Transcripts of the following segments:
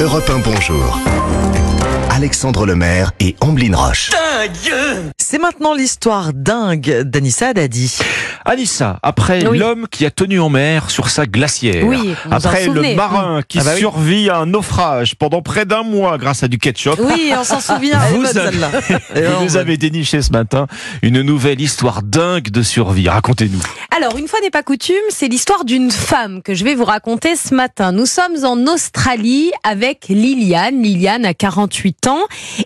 Europe 1 Bonjour. Alexandre Lemaire et Amblin Roche. C'est maintenant l'histoire dingue d'Anissa Dadi. Anissa, après Oui. l'homme qui a tenu en mer sur sa glacière, Oui, après le marin qui Ah bah oui. survit à un naufrage pendant près d'un mois grâce à du ketchup, Oui, on s'en souvient. Vous avez- vous nous avez déniché ce matin une nouvelle histoire dingue de survie. Racontez-nous. Alors, une fois n'est pas coutume, c'est l'histoire d'une femme que je vais vous raconter ce matin. Nous sommes en Australie avec Liliane. Liliane a 48 ans.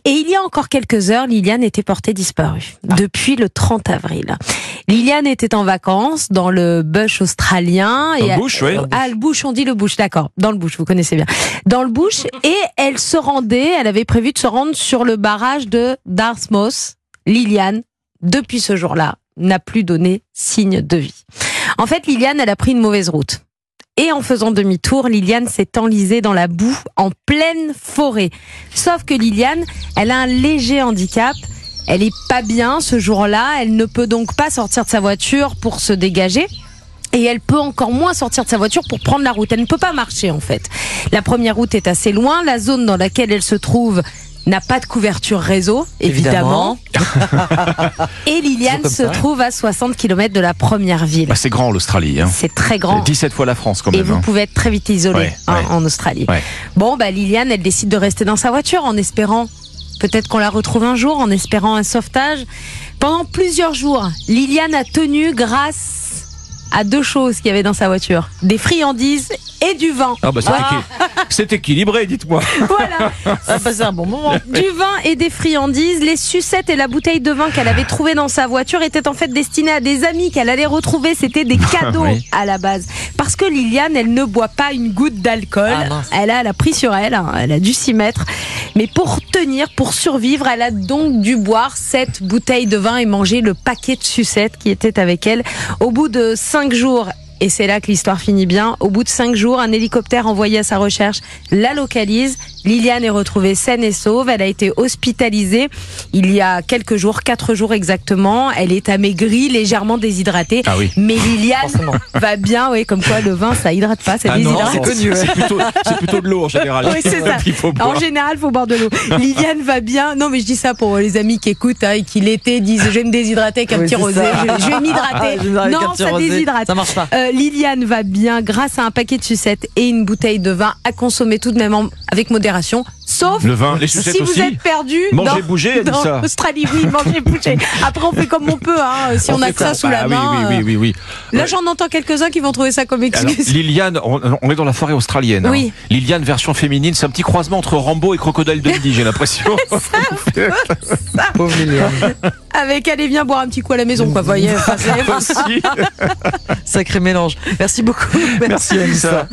Et il y a encore quelques heures, Liliane était portée disparue. Depuis le 30 avril. Liliane était en vacances dans le bush australien. Dans et le bush, oui. Ah, le bush, on dit le bush, d'accord. Dans le bush, vous connaissez bien. Dans le bush. Et elle se rendait, elle avait prévu de se rendre sur le barrage de Dartmouth. Liliane, depuis ce jour-là, n'a plus donné signe de vie. En fait, Liliane, elle a pris une mauvaise route. Et en faisant demi-tour, Liliane s'est enlisée dans la boue en pleine forêt. Sauf que Liliane, elle a un léger handicap. Elle est pas bien ce jour-là. Elle ne peut donc pas sortir de sa voiture pour se dégager. Et elle peut encore moins sortir de sa voiture pour prendre la route. Elle ne peut pas marcher en fait. La première route est assez loin. La zone dans laquelle elle se trouve n'a pas de couverture réseau, évidemment. Et Liliane se trouve à 60 km de la première ville. Bah, c'est grand l'Australie. Hein. C'est très grand. 17 fois la France quand Et même. vous hein. pouvez être très vite isolé Ouais, hein, ouais. en Australie. Ouais. Bon, bah Liliane, elle décide de rester dans sa voiture en espérant peut-être qu'on la retrouve un jour, en espérant un sauvetage. Pendant plusieurs jours, Liliane a tenu grâce à deux choses qu'il y avait dans sa voiture des friandises et du vin. Ah bah c'est équi- c'est équilibré, dites-moi. Voilà, Ça a passé un bon moment. du vin et des friandises. Les sucettes et la bouteille de vin qu'elle avait trouvée dans sa voiture étaient en fait destinées à des amis qu'elle allait retrouver. C'était des cadeaux Oui. à la base. Parce que Liliane, elle ne boit pas une goutte d'alcool. Ah, elle, a, elle a pris sur elle, hein, elle a dû s'y mettre. Mais pour tenir, pour survivre, elle a donc dû boire cette bouteille de vin et manger le paquet de sucettes qui était avec elle. Au bout de cinq jours, et c'est là que l'histoire finit bien. Au bout de cinq jours, un hélicoptère envoyé à sa recherche la localise. Liliane est retrouvée saine et sauve. Elle a été hospitalisée il y a quelques jours, quatre jours exactement. Elle est amaigrie, légèrement déshydratée. Ah oui. Mais Liliane va bien, oui, comme quoi le vin, ça hydrate pas, ça Ah non, déshydrate. c'est connu, c'est plutôt, c'est plutôt de l'eau en général. Oui, c'est ça. En général, faut boire de l'eau. Liliane va bien. Non, mais je dis ça pour les amis qui écoutent hein, et qui l'été disent je vais me déshydrater avec un Oui, petit rosé. ça. Je, je vais m'hydrater. non, ça rosé. déshydrate. Ça marche pas. Euh, Liliane va bien grâce à un paquet de sucettes et une bouteille de vin à consommer tout de même en- avec modération. Sauf Le vin, les sucettes si vous aussi. êtes perdu Manger, dans, bouger, dans ça. Australie, oui, manger, bouger. Après, on fait comme on peut. Hein, si on, a que ça sous Bah la oui, main. Oui, oui, euh, oui, oui. Là, Ouais. j'en entends quelques-uns qui vont trouver ça comme Alors, excuse. Liliane, on, on est dans la forêt australienne. hein. Oui. Liliane version féminine, c'est un petit croisement entre Rambo et Crocodile Dundee, j'ai l'impression. Pauvre Liliane. Avec, allez, viens boire un petit coup à la maison, quoi. Voyez. Sacré mélange. Merci beaucoup. Merci Anissa.